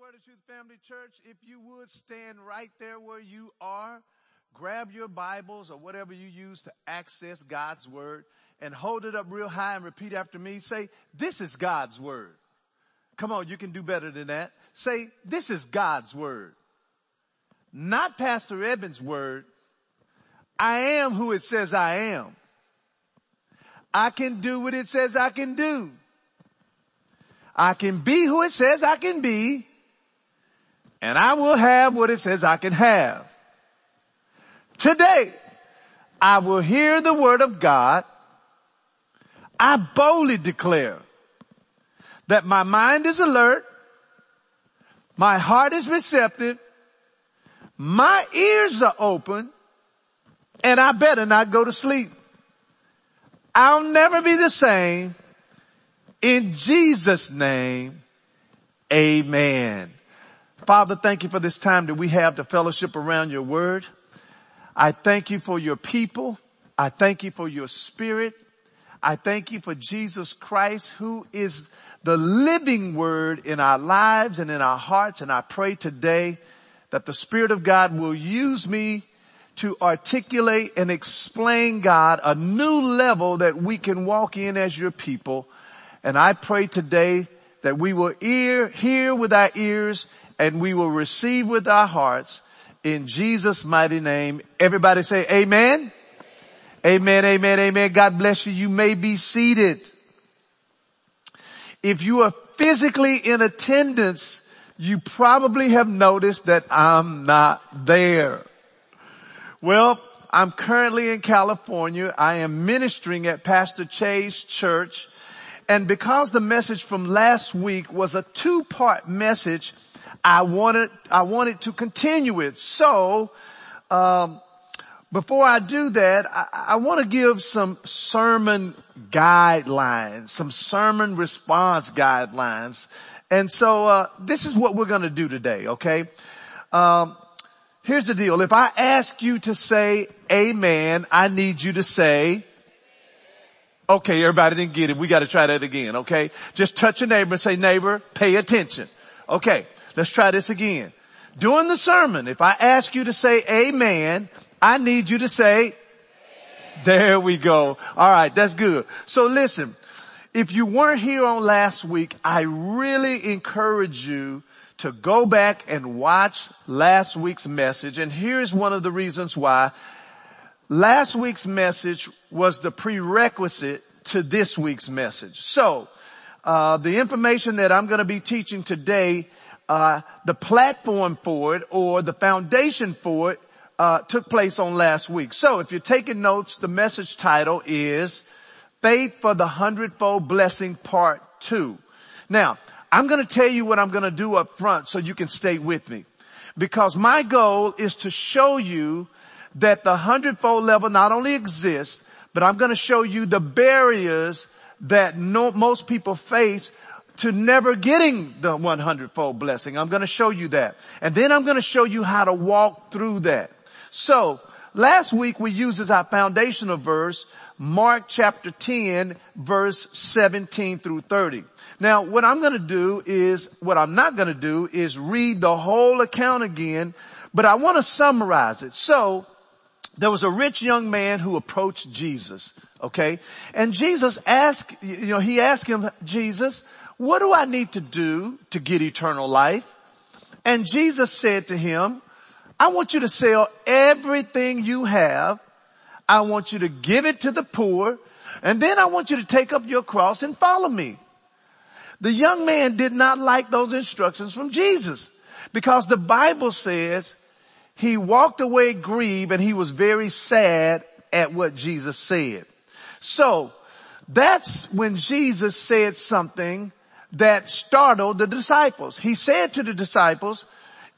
Word of Truth Family Church, if you would stand right there where you are, grab your Bibles or whatever you use to access God's Word and hold it up real high and repeat after me. Say, this is God's Word. Come on, you can do better than that. Say, this is God's Word. Not Pastor Evans' Word. I am who it says I am. I can do what it says I can do. I can be who it says I can be and I will have what it says I can have. Today, I will hear the word of God. I boldly declare that my mind is alert, my heart is receptive, my ears are open, and I better not go to sleep. I'll never be the same. In Jesus name, amen. Father, thank you for this time that we have to fellowship around your word. I thank you for your people. I thank you for your spirit. I thank you for Jesus Christ who is the living word in our lives and in our hearts. And I pray today that the spirit of God will use me to articulate and explain God a new level that we can walk in as your people. And I pray today that we will ear, hear with our ears and we will receive with our hearts in Jesus mighty name. Everybody say amen. Amen, amen, amen. God bless you. You may be seated. If you are physically in attendance, you probably have noticed that I'm not there. Well, I'm currently in California. I am ministering at Pastor Chase Church. And because the message from last week was a two-part message, I wanted, I wanted to continue it. So, um, before I do that, I, I want to give some sermon guidelines, some sermon response guidelines. And so, uh, this is what we're going to do today, okay? Um, here's the deal. If I ask you to say amen, I need you to say, okay, everybody didn't get it. We got to try that again, okay? Just touch your neighbor and say, neighbor, pay attention. Okay. Let's try this again. During the sermon, if I ask you to say amen, I need you to say, there we go. All right, that's good. So listen, if you weren't here on last week, I really encourage you to go back and watch last week's message. And here's one of the reasons why. Last week's message was the prerequisite to this week's message. So, uh, the information that I'm going to be teaching today uh, the platform for it or the foundation for it uh, took place on last week. So if you're taking notes, the message title is Faith for the Hundredfold Blessing Part 2. Now, I'm going to tell you what I'm going to do up front so you can stay with me. Because my goal is to show you that the hundredfold level not only exists, but I'm going to show you the barriers that no, most people face to never getting the 100 fold blessing. I'm going to show you that. And then I'm going to show you how to walk through that. So last week we used as our foundational verse Mark chapter 10 verse 17 through 30. Now what I'm going to do is, what I'm not going to do is read the whole account again, but I want to summarize it. So there was a rich young man who approached Jesus, okay? And Jesus asked, you know, he asked him, Jesus, what do I need to do to get eternal life? And Jesus said to him, I want you to sell everything you have. I want you to give it to the poor. And then I want you to take up your cross and follow me. The young man did not like those instructions from Jesus because the Bible says he walked away grieved and he was very sad at what Jesus said. So that's when Jesus said something that startled the disciples. He said to the disciples,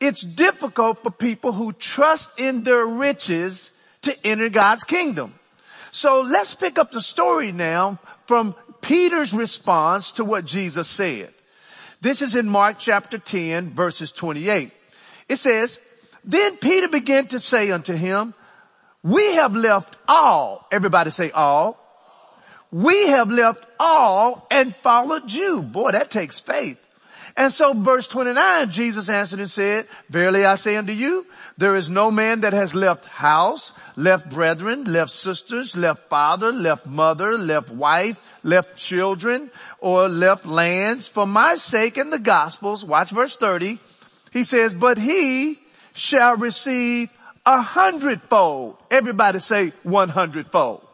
it's difficult for people who trust in their riches to enter God's kingdom. So let's pick up the story now from Peter's response to what Jesus said. This is in Mark chapter 10 verses 28. It says, then Peter began to say unto him, we have left all, everybody say all, we have left all and followed you. Boy, that takes faith. And so verse 29, Jesus answered and said, Verily I say unto you, there is no man that has left house, left brethren, left sisters, left father, left mother, left wife, left children, or left lands for my sake and the gospels. Watch verse 30. He says, but he shall receive a hundredfold. Everybody say one hundredfold.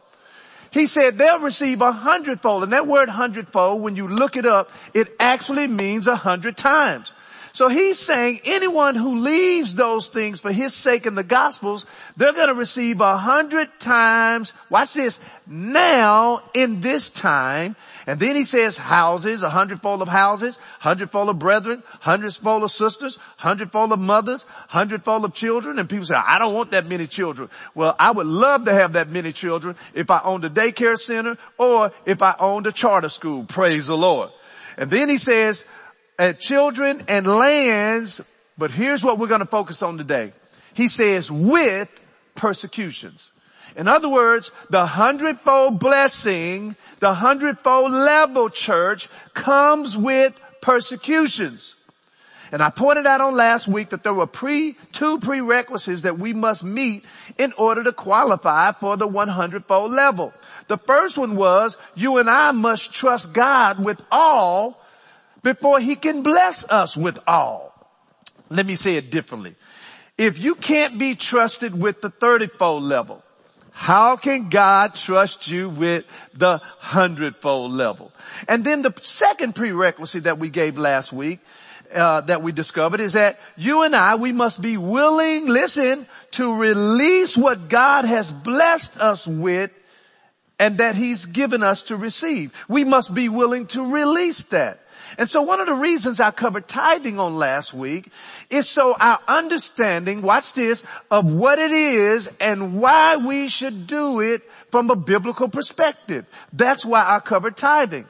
He said they'll receive a hundredfold. And that word hundredfold, when you look it up, it actually means a hundred times. So he's saying anyone who leaves those things for his sake in the gospels, they're going to receive a hundred times, watch this, now in this time. And then he says houses, a hundredfold of houses, hundredfold of brethren, hundredfold of sisters, hundredfold of mothers, hundredfold of children. And people say, I don't want that many children. Well, I would love to have that many children if I owned a daycare center or if I owned a charter school. Praise the Lord. And then he says, at children and lands, but here's what we're going to focus on today. He says with persecutions. In other words, the hundredfold blessing, the hundredfold level church comes with persecutions. And I pointed out on last week that there were pre, two prerequisites that we must meet in order to qualify for the 100 fold level. The first one was you and I must trust God with all before he can bless us with all. Let me say it differently. If you can't be trusted with the 30 fold level, how can God trust you with the hundredfold level? And then the second prerequisite that we gave last week, uh, that we discovered is that you and I, we must be willing, listen, to release what God has blessed us with and that he's given us to receive. We must be willing to release that. And so one of the reasons I covered tithing on last week is so our understanding, watch this, of what it is and why we should do it from a biblical perspective. That's why I covered tithing.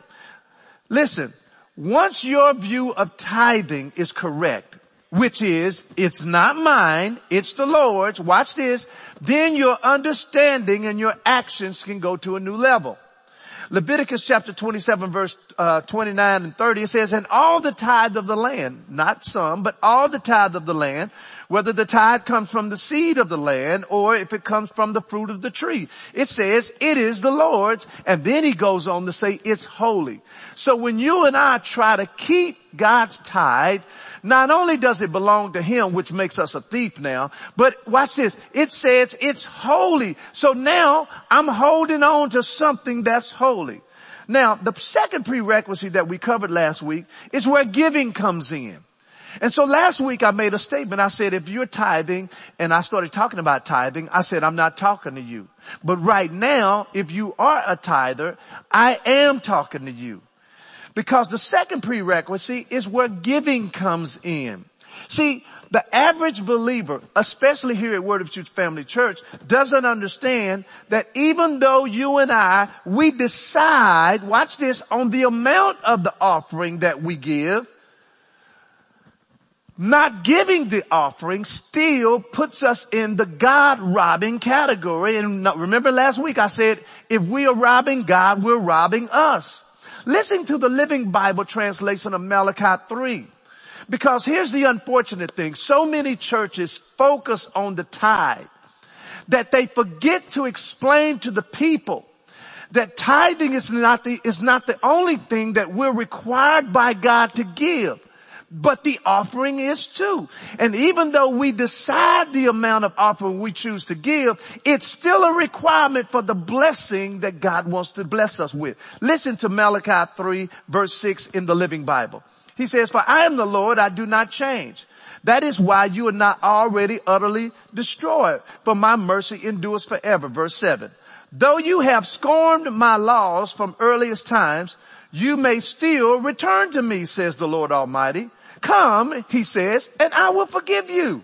Listen, once your view of tithing is correct, which is, it's not mine, it's the Lord's, watch this, then your understanding and your actions can go to a new level. Leviticus chapter 27 verse uh, 29 and 30, it says, and all the tithe of the land, not some, but all the tithe of the land, whether the tithe comes from the seed of the land or if it comes from the fruit of the tree. It says it is the Lord's and then he goes on to say it's holy. So when you and I try to keep God's tithe, not only does it belong to him, which makes us a thief now, but watch this. It says it's holy. So now I'm holding on to something that's holy. Now, the second prerequisite that we covered last week is where giving comes in. And so last week I made a statement. I said, if you're tithing, and I started talking about tithing, I said, I'm not talking to you. But right now, if you are a tither, I am talking to you. Because the second prerequisite is where giving comes in. See, the average believer, especially here at Word of Truth Family Church, doesn't understand that even though you and I, we decide, watch this, on the amount of the offering that we give, not giving the offering still puts us in the God robbing category. And remember last week I said, if we are robbing God, we're robbing us. Listen to the Living Bible translation of Malachi 3. Because here's the unfortunate thing. So many churches focus on the tithe that they forget to explain to the people that tithing is not the, is not the only thing that we're required by God to give but the offering is too. And even though we decide the amount of offering we choose to give, it's still a requirement for the blessing that God wants to bless us with. Listen to Malachi 3 verse 6 in the Living Bible. He says, for I am the Lord, I do not change. That is why you are not already utterly destroyed, for my mercy endures forever. Verse 7. Though you have scorned my laws from earliest times, you may still return to me, says the Lord Almighty. Come, he says, and I will forgive you.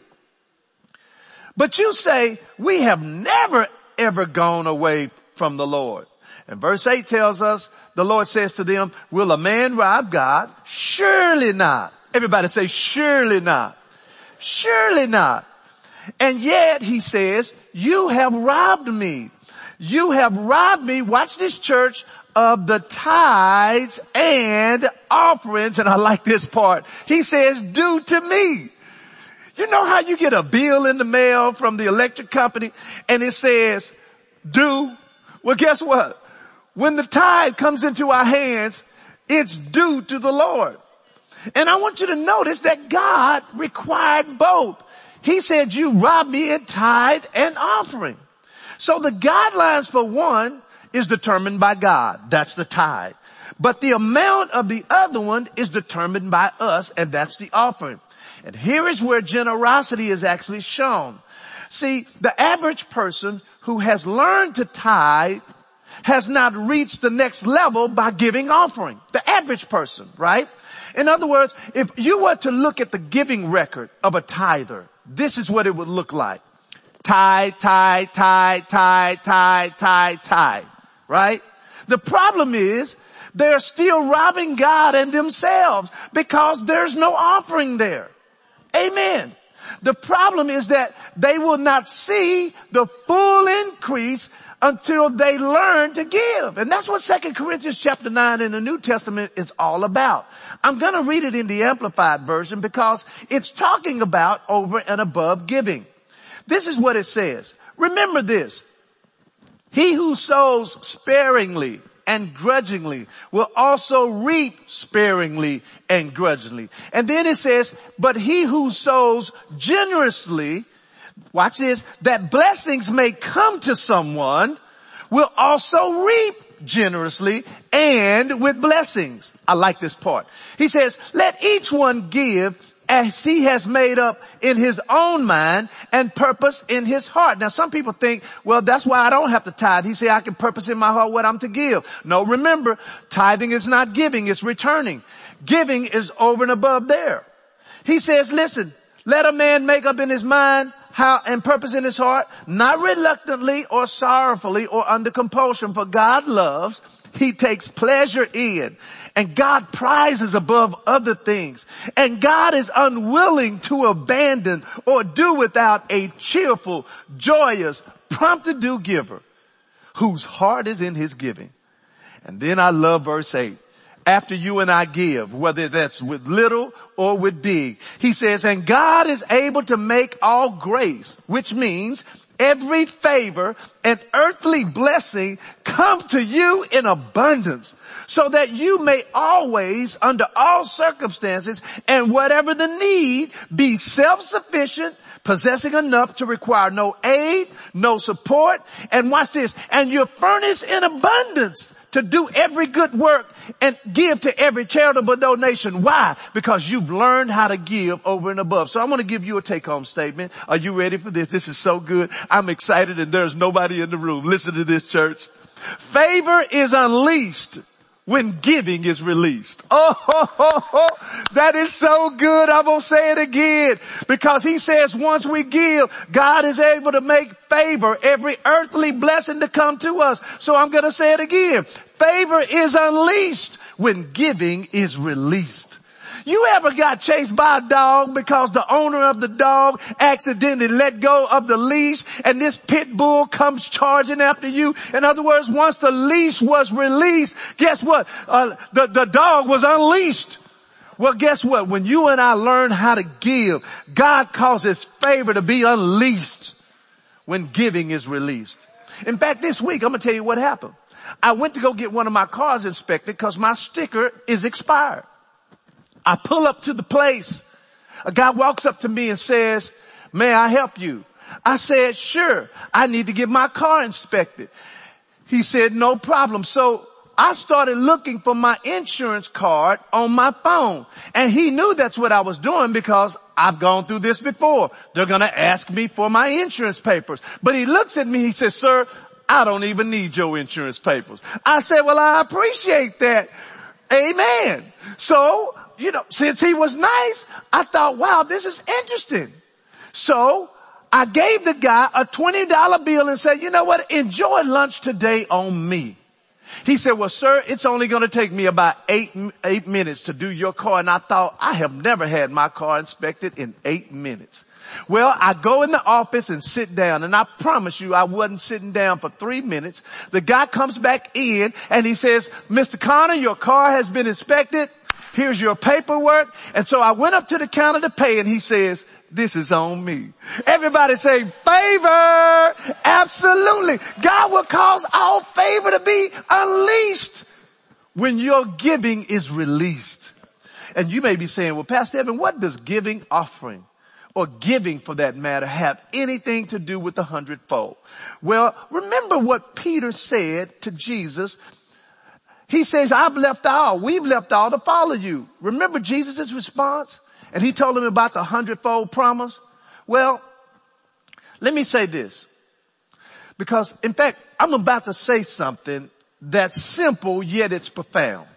But you say, we have never ever gone away from the Lord. And verse 8 tells us, the Lord says to them, will a man rob God? Surely not. Everybody say, surely not. Surely not. And yet, he says, you have robbed me. You have robbed me, watch this church, of the tithes and offerings. And I like this part. He says, due to me. You know how you get a bill in the mail from the electric company and it says due? Well, guess what? When the tithe comes into our hands, it's due to the Lord. And I want you to notice that God required both. He said, you rob me in tithe and offering. So the guidelines for one is determined by God. That's the tithe. But the amount of the other one is determined by us and that's the offering. And here is where generosity is actually shown. See, the average person who has learned to tithe has not reached the next level by giving offering. The average person, right? In other words, if you were to look at the giving record of a tither, this is what it would look like. Tithe, tithe, tithe, tithe, tithe, tithe, tithe, right? The problem is they're still robbing God and themselves because there's no offering there. Amen. The problem is that they will not see the full increase until they learn to give. And that's what 2 Corinthians chapter 9 in the New Testament is all about. I'm gonna read it in the Amplified version because it's talking about over and above giving. This is what it says. Remember this. He who sows sparingly and grudgingly will also reap sparingly and grudgingly. And then it says, but he who sows generously, watch this, that blessings may come to someone will also reap generously and with blessings. I like this part. He says, let each one give as he has made up in his own mind and purpose in his heart. Now some people think, well that's why I don't have to tithe. He said I can purpose in my heart what I'm to give. No, remember, tithing is not giving, it's returning. Giving is over and above there. He says, listen, let a man make up in his mind how and purpose in his heart, not reluctantly or sorrowfully or under compulsion, for God loves, he takes pleasure in and God prizes above other things. And God is unwilling to abandon or do without a cheerful, joyous, prompt to do giver whose heart is in his giving. And then I love verse 8. After you and I give, whether that's with little or with big, he says, and God is able to make all grace, which means every favor and earthly blessing come to you in abundance so that you may always under all circumstances and whatever the need be self-sufficient possessing enough to require no aid, no support, and watch this, and you're furnished in abundance to do every good work and give to every charitable donation. Why? Because you've learned how to give over and above. So I'm going to give you a take home statement. Are you ready for this? This is so good. I'm excited and there's nobody in the room. Listen to this church. Favor is unleashed when giving is released. Oh, ho, ho, ho. that is so good. I'm going to say it again because he says once we give, God is able to make favor, every earthly blessing to come to us. So I'm going to say it again. Favor is unleashed when giving is released. You ever got chased by a dog because the owner of the dog accidentally let go of the leash and this pit bull comes charging after you? In other words, once the leash was released, guess what? Uh, the, the dog was unleashed. Well, guess what? When you and I learn how to give, God causes favor to be unleashed when giving is released. In fact, this week, I'm going to tell you what happened. I went to go get one of my cars inspected because my sticker is expired. I pull up to the place. A guy walks up to me and says, may I help you? I said, sure. I need to get my car inspected. He said, no problem. So I started looking for my insurance card on my phone and he knew that's what I was doing because I've gone through this before. They're going to ask me for my insurance papers. But he looks at me, he says, sir, I don't even need your insurance papers. I said, well, I appreciate that. Amen. So, you know, since he was nice, I thought, wow, this is interesting. So I gave the guy a $20 bill and said, you know what? Enjoy lunch today on me. He said, well sir, it's only going to take me about eight, eight minutes to do your car. And I thought, I have never had my car inspected in eight minutes. Well, I go in the office and sit down and I promise you I wasn't sitting down for three minutes. The guy comes back in and he says, Mr. Connor, your car has been inspected. Here's your paperwork. And so I went up to the counter to pay and he says, this is on me. Everybody say favor. Absolutely. God will cause all favor to be unleashed when your giving is released. And you may be saying, well, Pastor Evan, what does giving offering or giving for that matter have anything to do with the hundredfold? Well, remember what Peter said to Jesus he says, I've left all. We've left all to follow you. Remember Jesus' response? And he told him about the hundredfold promise. Well, let me say this. Because in fact, I'm about to say something that's simple yet it's profound.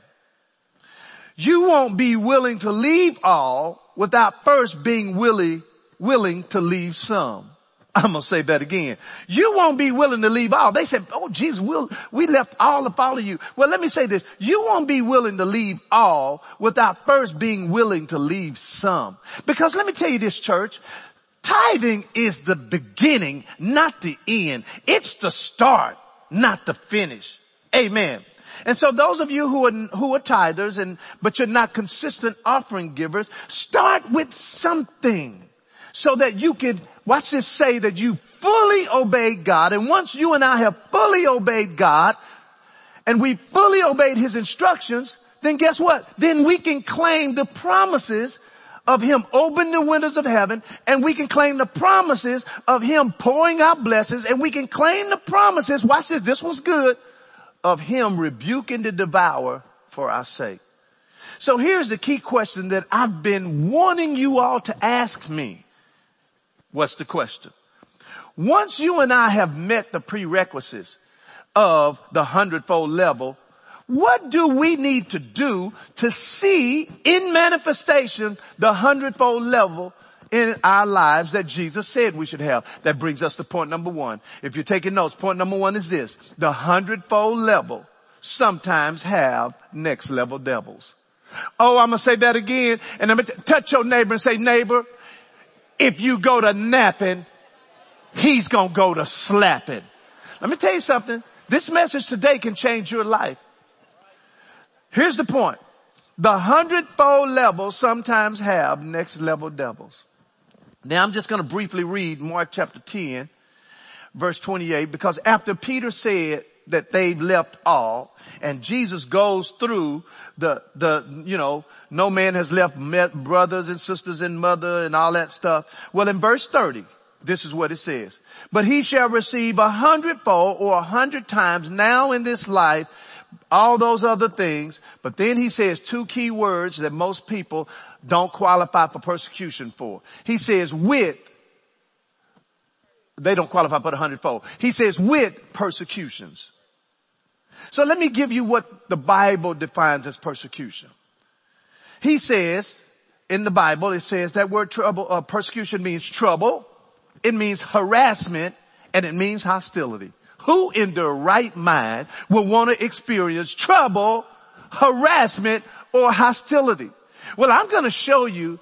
You won't be willing to leave all without first being willing, willing to leave some. I'm to say that again. You won't be willing to leave all. They said, oh Jesus, we'll, we left all to follow you. Well, let me say this. You won't be willing to leave all without first being willing to leave some. Because let me tell you this church, tithing is the beginning, not the end. It's the start, not the finish. Amen. And so those of you who are, who are tithers and, but you're not consistent offering givers, start with something so that you could, watch this say that you fully obeyed God. And once you and I have fully obeyed God and we fully obeyed his instructions, then guess what? Then we can claim the promises of him opening the windows of heaven and we can claim the promises of him pouring out blessings and we can claim the promises, watch this, this was good, of him rebuking the devourer for our sake. So here's the key question that I've been wanting you all to ask me. What's the question? Once you and I have met the prerequisites of the hundredfold level, what do we need to do to see in manifestation the hundredfold level in our lives that Jesus said we should have? That brings us to point number one. If you're taking notes, point number one is this. The hundredfold level sometimes have next level devils. Oh, I'm gonna say that again and I'm gonna touch your neighbor and say, neighbor, if you go to napping, he's gonna go to slapping. Let me tell you something. This message today can change your life. Here's the point. The hundredfold level sometimes have next level devils. Now I'm just going to briefly read Mark chapter 10 verse 28 because after Peter said that they've left all and Jesus goes through the, the, you know, no man has left brothers and sisters and mother and all that stuff. Well, in verse 30, this is what it says. But he shall receive a hundredfold or a hundred times now in this life, all those other things. But then he says two key words that most people don't qualify for persecution for. He says with, they don't qualify for the hundredfold. He says with persecutions. So let me give you what the Bible defines as persecution. He says, in the Bible, it says that word trouble, uh, persecution means trouble, it means harassment, and it means hostility. Who in their right mind will want to experience trouble, harassment, or hostility? Well, I'm going to show you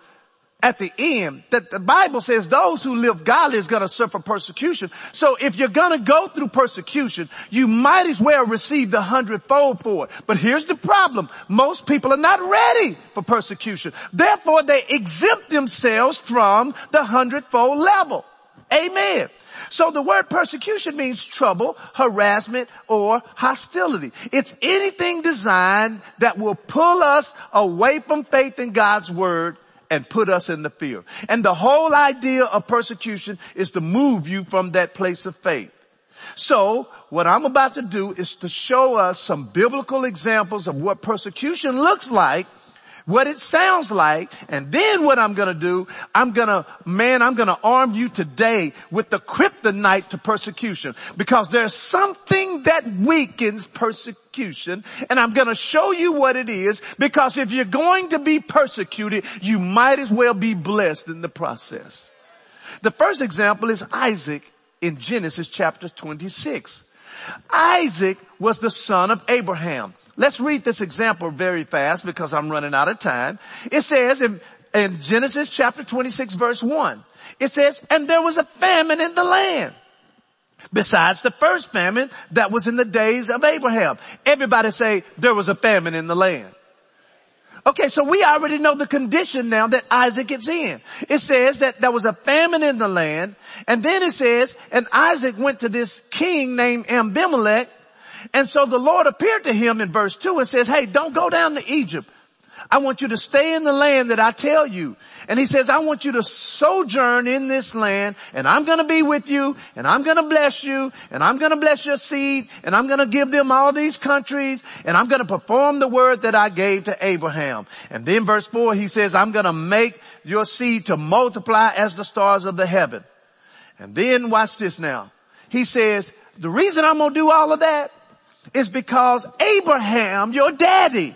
at the end that the Bible says those who live godly is going to suffer persecution. So if you're going to go through persecution, you might as well receive the hundredfold for it. But here's the problem. Most people are not ready for persecution. Therefore they exempt themselves from the hundredfold level. Amen. So the word persecution means trouble, harassment, or hostility. It's anything designed that will pull us away from faith in God's word and put us in the fear. And the whole idea of persecution is to move you from that place of faith. So what I'm about to do is to show us some biblical examples of what persecution looks like what it sounds like, and then what I'm gonna do, I'm gonna, man, I'm gonna arm you today with the kryptonite to persecution. Because there's something that weakens persecution, and I'm gonna show you what it is, because if you're going to be persecuted, you might as well be blessed in the process. The first example is Isaac in Genesis chapter 26. Isaac was the son of Abraham. Let's read this example very fast because I'm running out of time. It says in, in Genesis chapter 26 verse 1, it says, and there was a famine in the land. Besides the first famine that was in the days of Abraham. Everybody say there was a famine in the land. Okay, so we already know the condition now that Isaac gets in. It says that there was a famine in the land, and then it says, and Isaac went to this king named Abimelech, and so the Lord appeared to him in verse 2 and says, hey, don't go down to Egypt. I want you to stay in the land that I tell you. And he says, I want you to sojourn in this land and I'm going to be with you and I'm going to bless you and I'm going to bless your seed and I'm going to give them all these countries and I'm going to perform the word that I gave to Abraham. And then verse four, he says, I'm going to make your seed to multiply as the stars of the heaven. And then watch this now. He says, the reason I'm going to do all of that is because Abraham, your daddy,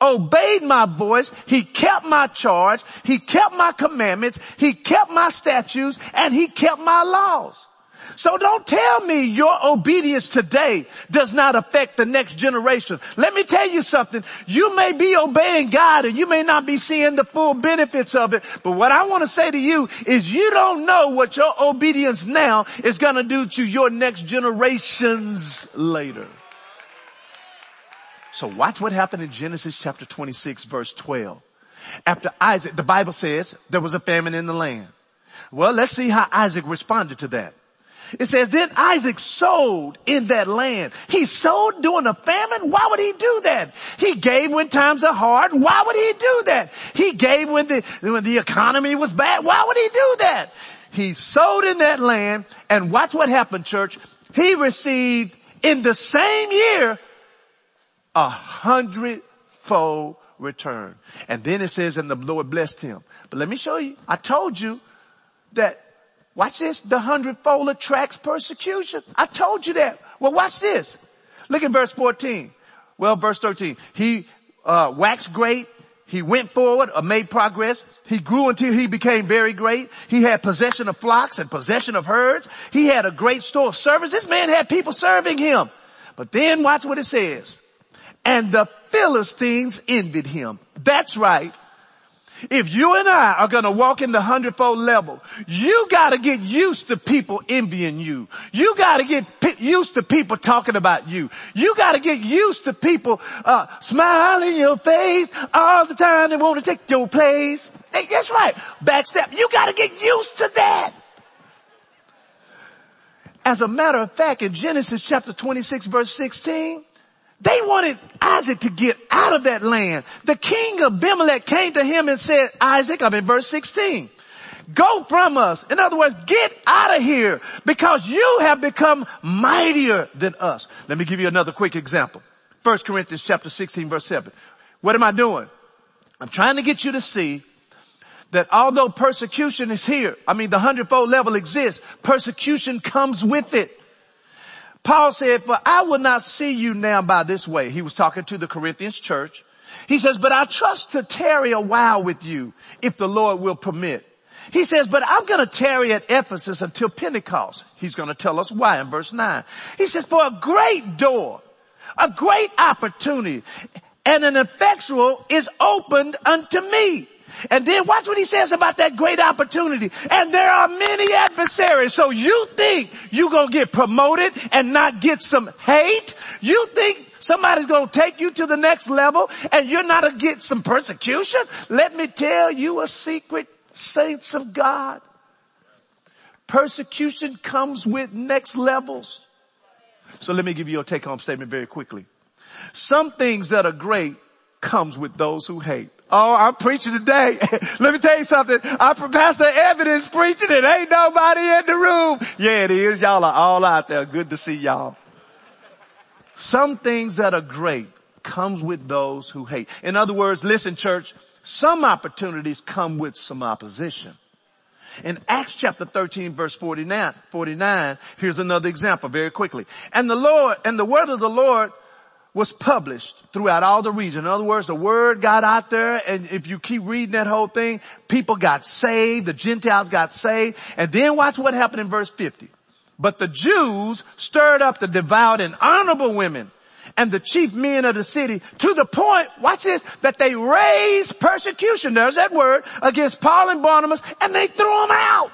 obeyed my voice. He kept my charge. He kept my commandments. He kept my statutes and he kept my laws. So don't tell me your obedience today does not affect the next generation. Let me tell you something. You may be obeying God and you may not be seeing the full benefits of it. But what I want to say to you is you don't know what your obedience now is going to do to your next generations later. So watch what happened in Genesis chapter 26 verse 12. After Isaac, the Bible says there was a famine in the land. Well, let's see how Isaac responded to that. It says, then Isaac sowed in that land. He sowed during a famine. Why would he do that? He gave when times are hard. Why would he do that? He gave when the, when the economy was bad. Why would he do that? He sowed in that land and watch what happened, church. He received in the same year a hundredfold return. And then it says, and the Lord blessed him. But let me show you. I told you that, watch this, the hundredfold attracts persecution. I told you that. Well, watch this. Look at verse 14. Well, verse 13. He, uh, waxed great. He went forward, or uh, made progress. He grew until he became very great. He had possession of flocks and possession of herds. He had a great store of servants. This man had people serving him. But then watch what it says and the Philistines envied him. That's right. If you and I are gonna walk in the hundredfold level, you gotta get used to people envying you. You gotta get used to people talking about you. You gotta get used to people, uh, smiling in your face all the time. They want to take your place. Hey, that's right. Backstep. You gotta get used to that. As a matter of fact, in Genesis chapter 26 verse 16, they wanted Isaac to get out of that land. The king of Abimelech came to him and said, Isaac, I'm in verse 16. Go from us. In other words, get out of here because you have become mightier than us. Let me give you another quick example. First Corinthians chapter 16 verse 7. What am I doing? I'm trying to get you to see that although persecution is here, I mean the hundredfold level exists, persecution comes with it. Paul said, for I will not see you now by this way. He was talking to the Corinthians church. He says, but I trust to tarry a while with you if the Lord will permit. He says, but I'm going to tarry at Ephesus until Pentecost. He's going to tell us why in verse nine. He says, for a great door, a great opportunity and an effectual is opened unto me. And then watch what he says about that great opportunity. And there are many adversaries. So you think you're going to get promoted and not get some hate? You think somebody's going to take you to the next level and you're not going to get some persecution? Let me tell you a secret, saints of God. Persecution comes with next levels. So let me give you a take home statement very quickly. Some things that are great comes with those who hate. Oh, I'm preaching today. Let me tell you something. I'm Pastor Evidence preaching it. Ain't nobody in the room. Yeah, it is. Y'all are all out there. Good to see y'all. Some things that are great comes with those who hate. In other words, listen church, some opportunities come with some opposition. In Acts chapter 13 verse 49, 49, here's another example very quickly. And the Lord, and the word of the Lord was published throughout all the region. In other words, the word got out there and if you keep reading that whole thing, people got saved, the Gentiles got saved, and then watch what happened in verse 50. But the Jews stirred up the devout and honorable women and the chief men of the city to the point, watch this, that they raised persecution, there's that word, against Paul and Barnabas and they threw them out.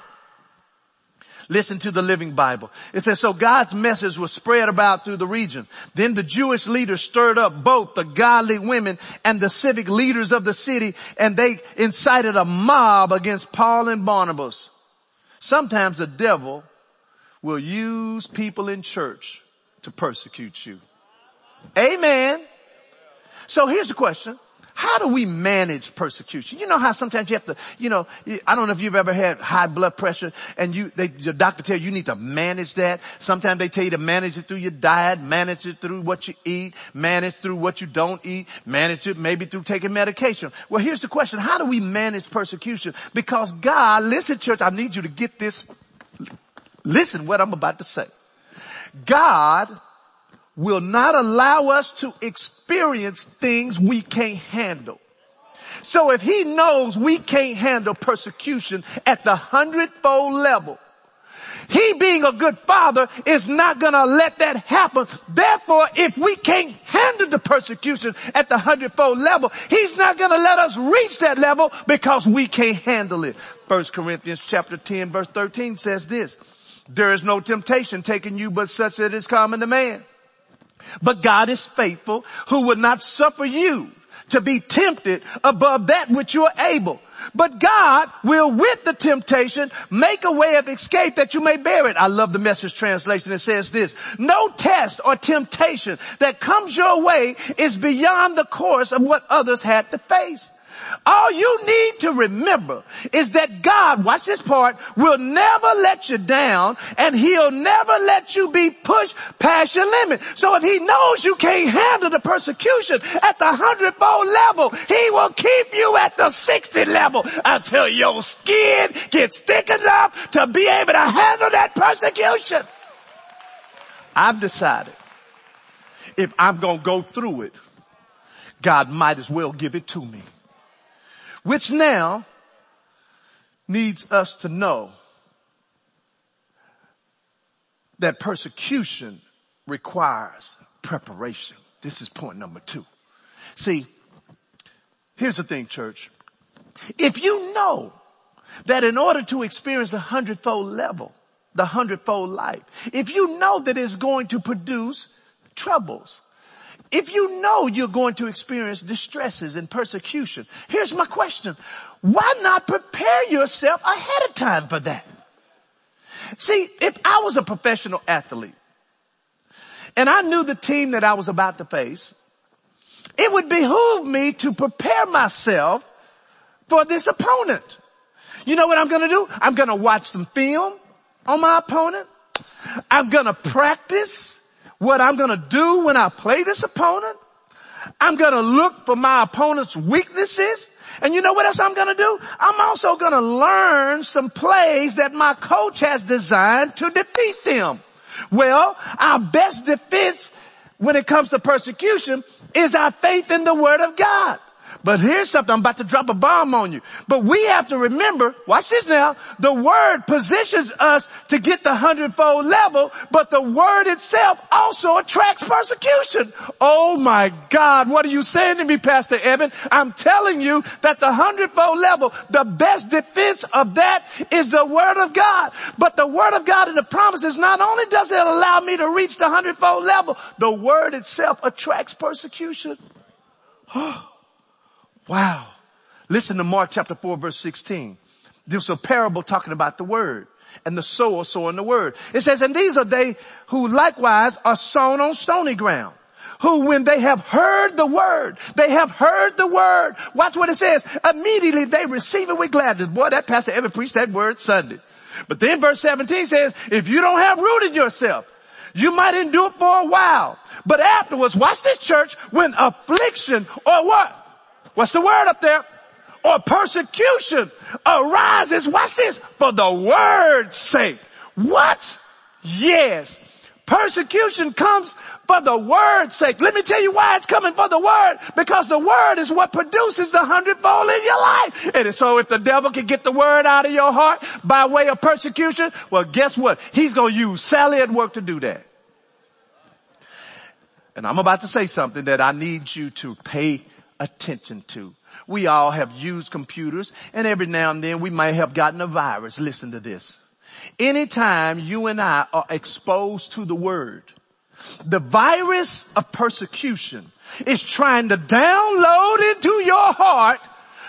Listen to the Living Bible. It says, so God's message was spread about through the region. Then the Jewish leaders stirred up both the godly women and the civic leaders of the city and they incited a mob against Paul and Barnabas. Sometimes the devil will use people in church to persecute you. Amen. So here's the question. How do we manage persecution? You know how sometimes you have to, you know, I don't know if you've ever had high blood pressure and you, they, your doctor tell you you need to manage that. Sometimes they tell you to manage it through your diet, manage it through what you eat, manage through what you don't eat, manage it maybe through taking medication. Well, here's the question. How do we manage persecution? Because God, listen church, I need you to get this. Listen what I'm about to say. God will not allow us to experience things we can't handle. So if he knows we can't handle persecution at the hundredfold level, he being a good father is not gonna let that happen. Therefore, if we can't handle the persecution at the hundredfold level, he's not gonna let us reach that level because we can't handle it. First Corinthians chapter 10 verse 13 says this, there is no temptation taking you but such that is common to man. But God is faithful who would not suffer you to be tempted above that which you are able. But God will with the temptation make a way of escape that you may bear it. I love the message translation. It says this, no test or temptation that comes your way is beyond the course of what others had to face. All you need to remember is that God, watch this part, will never let you down and he'll never let you be pushed past your limit. So if he knows you can't handle the persecution at the hundred hundredfold level, he will keep you at the 60 level until your skin gets thick enough to be able to handle that persecution. I've decided if I'm going to go through it, God might as well give it to me. Which now needs us to know that persecution requires preparation. This is point number two. See, here's the thing, church. If you know that in order to experience a hundredfold level, the hundredfold life, if you know that it's going to produce troubles, if you know you're going to experience distresses and persecution, here's my question. Why not prepare yourself ahead of time for that? See, if I was a professional athlete and I knew the team that I was about to face, it would behoove me to prepare myself for this opponent. You know what I'm gonna do? I'm gonna watch some film on my opponent. I'm gonna practice what I'm gonna do when I play this opponent. I'm gonna look for my opponent's weaknesses. And you know what else I'm gonna do? I'm also gonna learn some plays that my coach has designed to defeat them. Well, our best defense when it comes to persecution is our faith in the word of God. But here's something, I'm about to drop a bomb on you. But we have to remember, watch this now, the word positions us to get the hundredfold level, but the word itself also attracts persecution. Oh my God, what are you saying to me, Pastor Evan? I'm telling you that the hundredfold level, the best defense of that is the word of God. But the word of God and the promises, not only does it allow me to reach the hundredfold level, the word itself attracts persecution. Oh, Wow. Listen to Mark chapter 4 verse 16. There's a parable talking about the word and the sower sowing the word. It says, and these are they who likewise are sown on stony ground. Who when they have heard the word, they have heard the word. Watch what it says. Immediately they receive it with gladness. Boy, that pastor ever preached that word Sunday. But then verse 17 says, if you don't have rooted yourself, you might endure for a while. But afterwards, watch this church, when affliction or what? What's the word up there? Or persecution arises, watch this, for the word's sake. What? Yes. Persecution comes for the word's sake. Let me tell you why it's coming for the word. Because the word is what produces the hundredfold in your life. And so if the devil can get the word out of your heart by way of persecution, well guess what? He's gonna use Sally at work to do that. And I'm about to say something that I need you to pay attention to. We all have used computers and every now and then we might have gotten a virus. Listen to this. Anytime you and I are exposed to the word, the virus of persecution is trying to download into your heart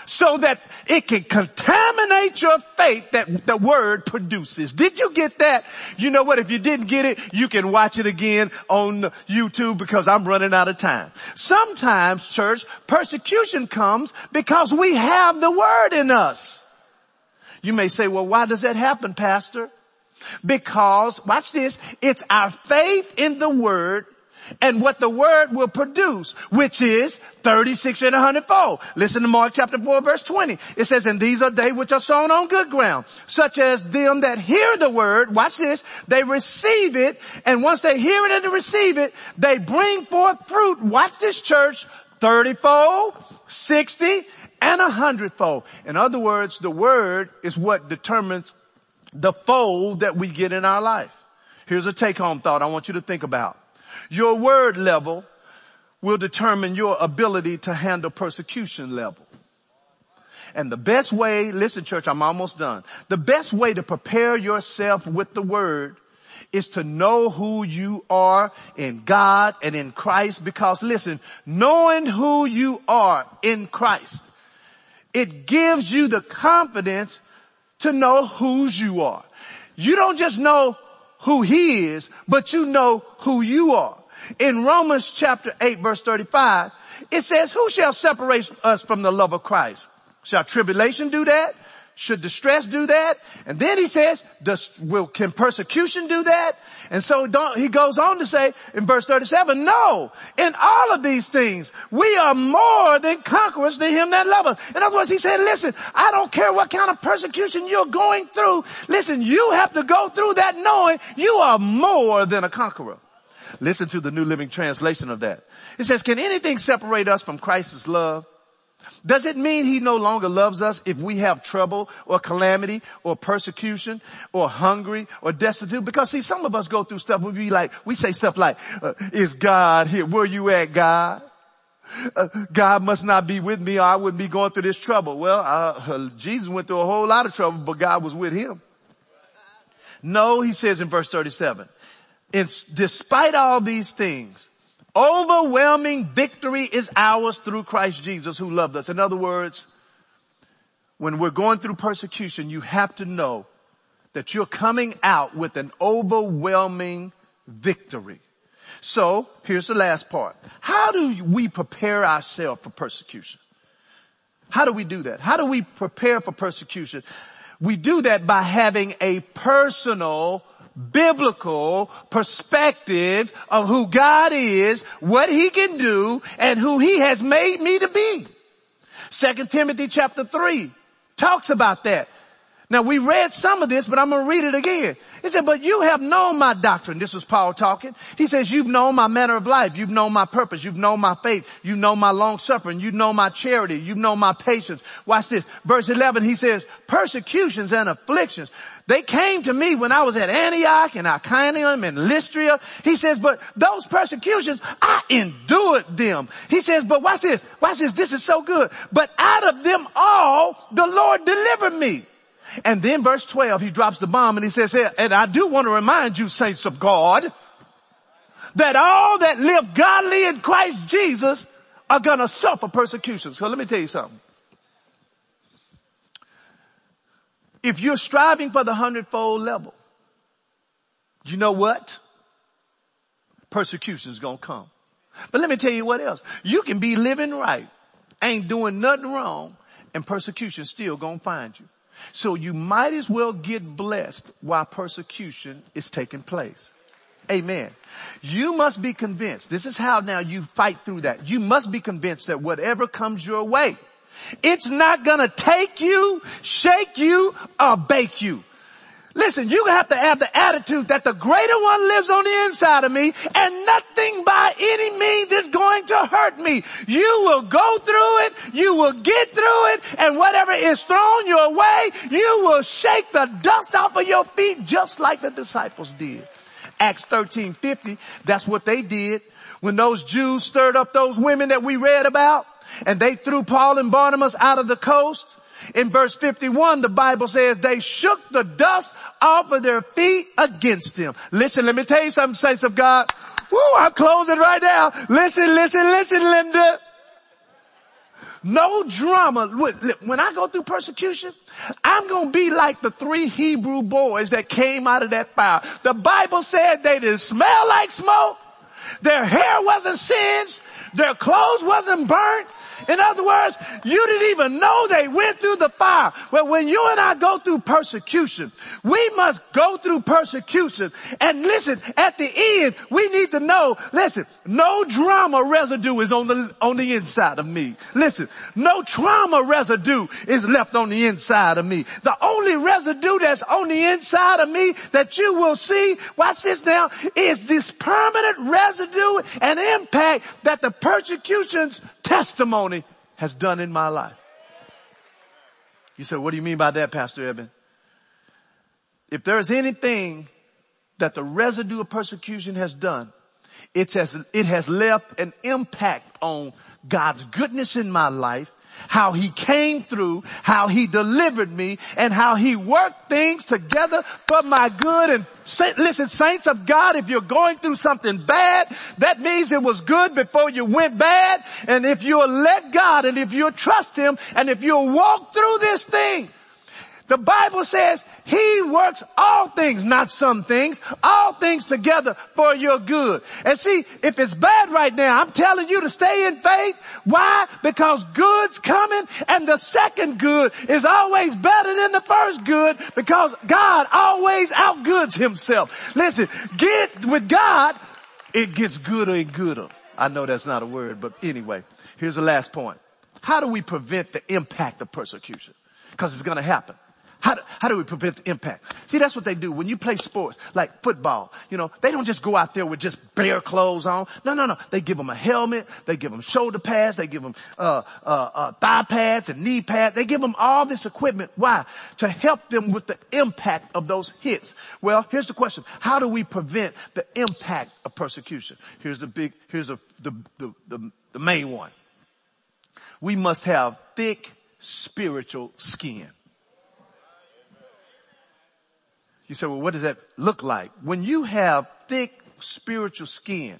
so that it can contaminate your faith that the word produces. Did you get that? You know what? If you didn't get it, you can watch it again on YouTube because I'm running out of time. Sometimes church, persecution comes because we have the word in us. You may say, well, why does that happen, pastor? Because, watch this, it's our faith in the word and what the word will produce, which is 36 and a hundredfold. Listen to Mark chapter 4 verse 20. It says, and these are they which are sown on good ground, such as them that hear the word, watch this, they receive it, and once they hear it and receive it, they bring forth fruit, watch this church, 30-fold, 60, and a hundredfold. In other words, the word is what determines the fold that we get in our life. Here's a take home thought I want you to think about. Your word level will determine your ability to handle persecution level. And the best way, listen church, I'm almost done. The best way to prepare yourself with the word is to know who you are in God and in Christ because listen, knowing who you are in Christ, it gives you the confidence to know whose you are. You don't just know who he is, but you know who you are. In Romans chapter 8 verse 35, it says, who shall separate us from the love of Christ? Shall tribulation do that? Should distress do that? And then he says, does, will, can persecution do that? And so he goes on to say in verse 37, no, in all of these things, we are more than conquerors to him that love us. In other words, he said, listen, I don't care what kind of persecution you're going through. Listen, you have to go through that knowing you are more than a conqueror. Listen to the New Living Translation of that. It says, can anything separate us from Christ's love? Does it mean he no longer loves us if we have trouble or calamity or persecution or hungry or destitute? Because see, some of us go through stuff, we be like, we say stuff like, uh, is God here? Where you at God? Uh, God must not be with me or I wouldn't be going through this trouble. Well, uh, Jesus went through a whole lot of trouble, but God was with him. No, he says in verse 37, it's despite all these things, overwhelming victory is ours through Christ Jesus who loved us. In other words, when we're going through persecution, you have to know that you're coming out with an overwhelming victory. So here's the last part. How do we prepare ourselves for persecution? How do we do that? How do we prepare for persecution? We do that by having a personal biblical perspective of who God is, what he can do, and who he has made me to be. Second Timothy chapter three talks about that. Now we read some of this, but I'm going to read it again. He said, but you have known my doctrine. This was Paul talking. He says, you've known my manner of life. You've known my purpose. You've known my faith. You know my long suffering. You know my charity. You know my patience. Watch this. Verse 11, he says, persecutions and afflictions. They came to me when I was at Antioch and Iconium and Lystra. He says, but those persecutions, I endured them. He says, but watch this. Watch this. This is so good. But out of them all, the Lord delivered me. And then verse 12, he drops the bomb and he says, and I do want to remind you saints of God, that all that live godly in Christ Jesus are gonna suffer persecution. So let me tell you something. If you're striving for the hundredfold level, you know what? Persecution is gonna come. But let me tell you what else. You can be living right, ain't doing nothing wrong, and persecution still gonna find you. So you might as well get blessed while persecution is taking place. Amen. You must be convinced. This is how now you fight through that. You must be convinced that whatever comes your way, it's not gonna take you, shake you, or bake you. Listen, you have to have the attitude that the greater one lives on the inside of me and nothing by any means is going to hurt me. You will go through it, you will get through it, and whatever is thrown your way, you will shake the dust off of your feet just like the disciples did. Acts 13, 50, that's what they did. When those Jews stirred up those women that we read about, and they threw Paul and Barnabas out of the coast, in verse 51, the Bible says they shook the dust off of their feet against him. Listen, let me tell you something, saints of God. Woo, I'm closing right now. Listen, listen, listen, Linda. No drama. When I go through persecution, I'm going to be like the three Hebrew boys that came out of that fire. The Bible said they didn't smell like smoke. Their hair wasn't singed. Their clothes wasn't burnt. In other words, you didn't even know they went through the fire. Well, when you and I go through persecution, we must go through persecution. And listen, at the end, we need to know, listen, no drama residue is on the, on the inside of me. Listen, no trauma residue is left on the inside of me. The only residue that's on the inside of me that you will see, watch this now, is this permanent residue and impact that the persecutions testimony has done in my life. You say, what do you mean by that, Pastor Eben? If there's anything that the residue of persecution has done, it has, it has left an impact on God's goodness in my life how he came through, how he delivered me, and how he worked things together for my good. And listen, saints of God, if you're going through something bad, that means it was good before you went bad. And if you'll let God and if you'll trust him and if you'll walk through this thing, the Bible says He works all things, not some things, all things together for your good. And see, if it's bad right now, I'm telling you to stay in faith. Why? Because good's coming and the second good is always better than the first good because God always outgoods Himself. Listen, get with God, it gets gooder and gooder. I know that's not a word, but anyway, here's the last point. How do we prevent the impact of persecution? Because it's to happen. How do, how do we prevent the impact? See, that's what they do. When you play sports, like football, you know, they don't just go out there with just bare clothes on. No, no, no. They give them a helmet. They give them shoulder pads. They give them, uh, uh, uh, thigh pads and knee pads. They give them all this equipment. Why? To help them with the impact of those hits. Well, here's the question. How do we prevent the impact of persecution? Here's the big, here's the, the, the, the, the main one. We must have thick spiritual skin. You say, well, what does that look like? When you have thick spiritual skin,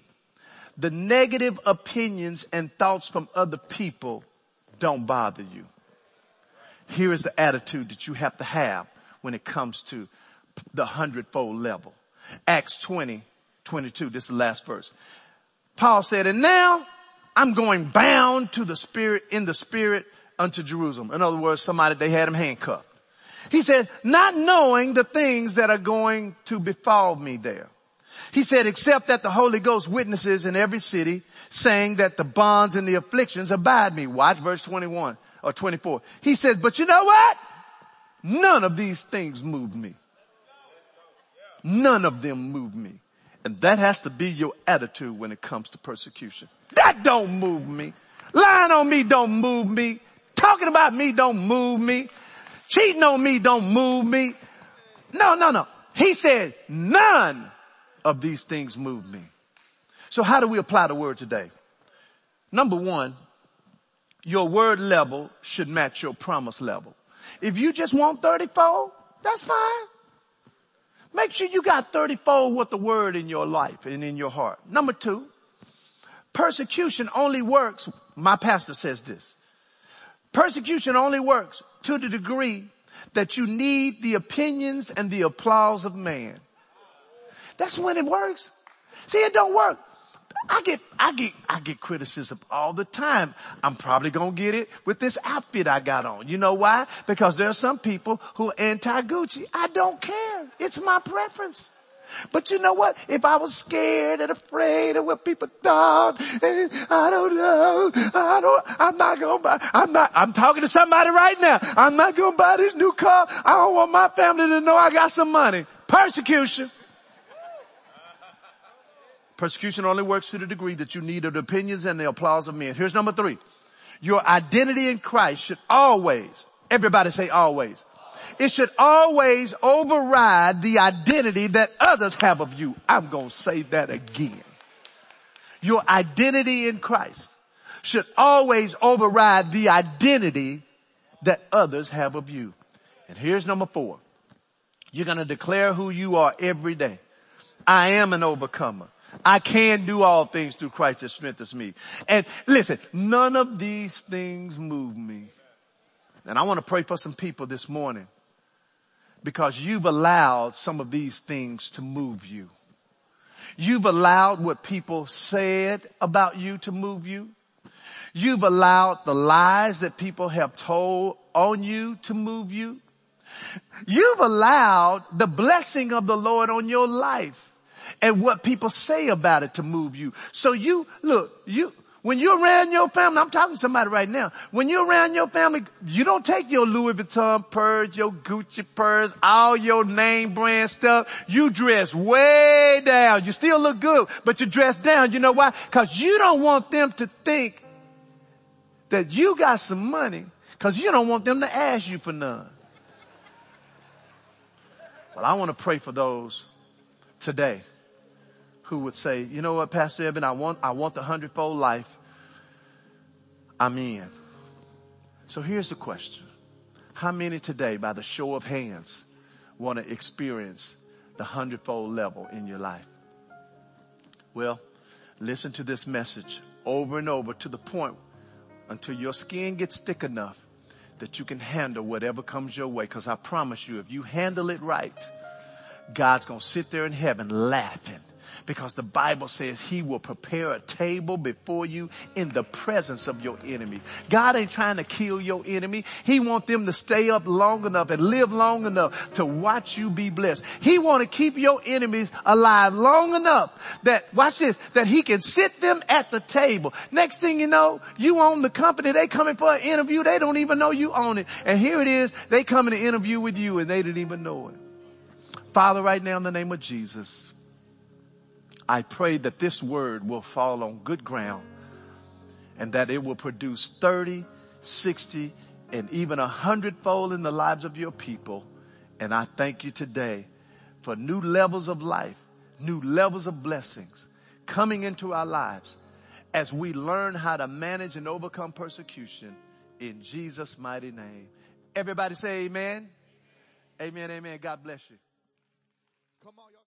the negative opinions and thoughts from other people don't bother you. Here is the attitude that you have to have when it comes to the hundredfold level. Acts 20, 22, this is the last verse. Paul said, and now I'm going bound to the spirit, in the spirit unto Jerusalem. In other words, somebody, they had him handcuffed. He said, not knowing the things that are going to befall me there. He said, except that the Holy Ghost witnesses in every city saying that the bonds and the afflictions abide me. Watch verse 21 or 24. He says, but you know what? None of these things move me. None of them move me. And that has to be your attitude when it comes to persecution. That don't move me. Lying on me don't move me. Talking about me don't move me. Cheating on me don't move me. No, no, no. He said none of these things move me. So how do we apply the word today? Number one, your word level should match your promise level. If you just want 34, that's fine. Make sure you got 34 with the word in your life and in your heart. Number two, persecution only works, my pastor says this, Persecution only works to the degree that you need the opinions and the applause of man. That's when it works. See, it don't work. I get, I get, I get criticism all the time. I'm probably gonna get it with this outfit I got on. You know why? Because there are some people who are anti-Gucci. I don't care. It's my preference. But you know what? If I was scared and afraid of what people thought, eh, I don't know, I don't, I'm not gonna buy, I'm not, I'm talking to somebody right now. I'm not gonna buy this new car. I don't want my family to know I got some money. Persecution. Persecution only works to the degree that you need the opinions and the applause of men. Here's number three. Your identity in Christ should always, everybody say always. It should always override the identity that others have of you. I'm going to say that again. Your identity in Christ should always override the identity that others have of you. And here's number four. You're going to declare who you are every day. I am an overcomer. I can do all things through Christ that strengthens me. And listen, none of these things move me. And I want to pray for some people this morning because you've allowed some of these things to move you. You've allowed what people said about you to move you. You've allowed the lies that people have told on you to move you. You've allowed the blessing of the Lord on your life and what people say about it to move you. So you, look, you, when you're around your family, I'm talking to somebody right now. When you're around your family, you don't take your Louis Vuitton purse, your Gucci purse, all your name brand stuff. You dress way down. You still look good, but you dress down. You know why? Cause you don't want them to think that you got some money cause you don't want them to ask you for none. Well, I want to pray for those today who would say, you know what, Pastor Evan, I want, I want the hundredfold life. I'm in. So here's the question. How many today, by the show of hands, want to experience the hundredfold level in your life? Well, listen to this message over and over to the point until your skin gets thick enough that you can handle whatever comes your way. Cause I promise you, if you handle it right, God's gonna sit there in heaven laughing because the Bible says he will prepare a table before you in the presence of your enemy. God ain't trying to kill your enemy. He wants them to stay up long enough and live long enough to watch you be blessed. He want to keep your enemies alive long enough that, watch this, that he can sit them at the table. Next thing you know, you own the company. They coming for an interview. They don't even know you own it. And here it is. They coming to interview with you and they didn't even know it. Father, right now in the name of Jesus, I pray that this word will fall on good ground and that it will produce 30, 60, and even a hundredfold in the lives of your people. And I thank you today for new levels of life, new levels of blessings coming into our lives as we learn how to manage and overcome persecution in Jesus' mighty name. Everybody say amen. Amen, amen. God bless you. Come on, y'all.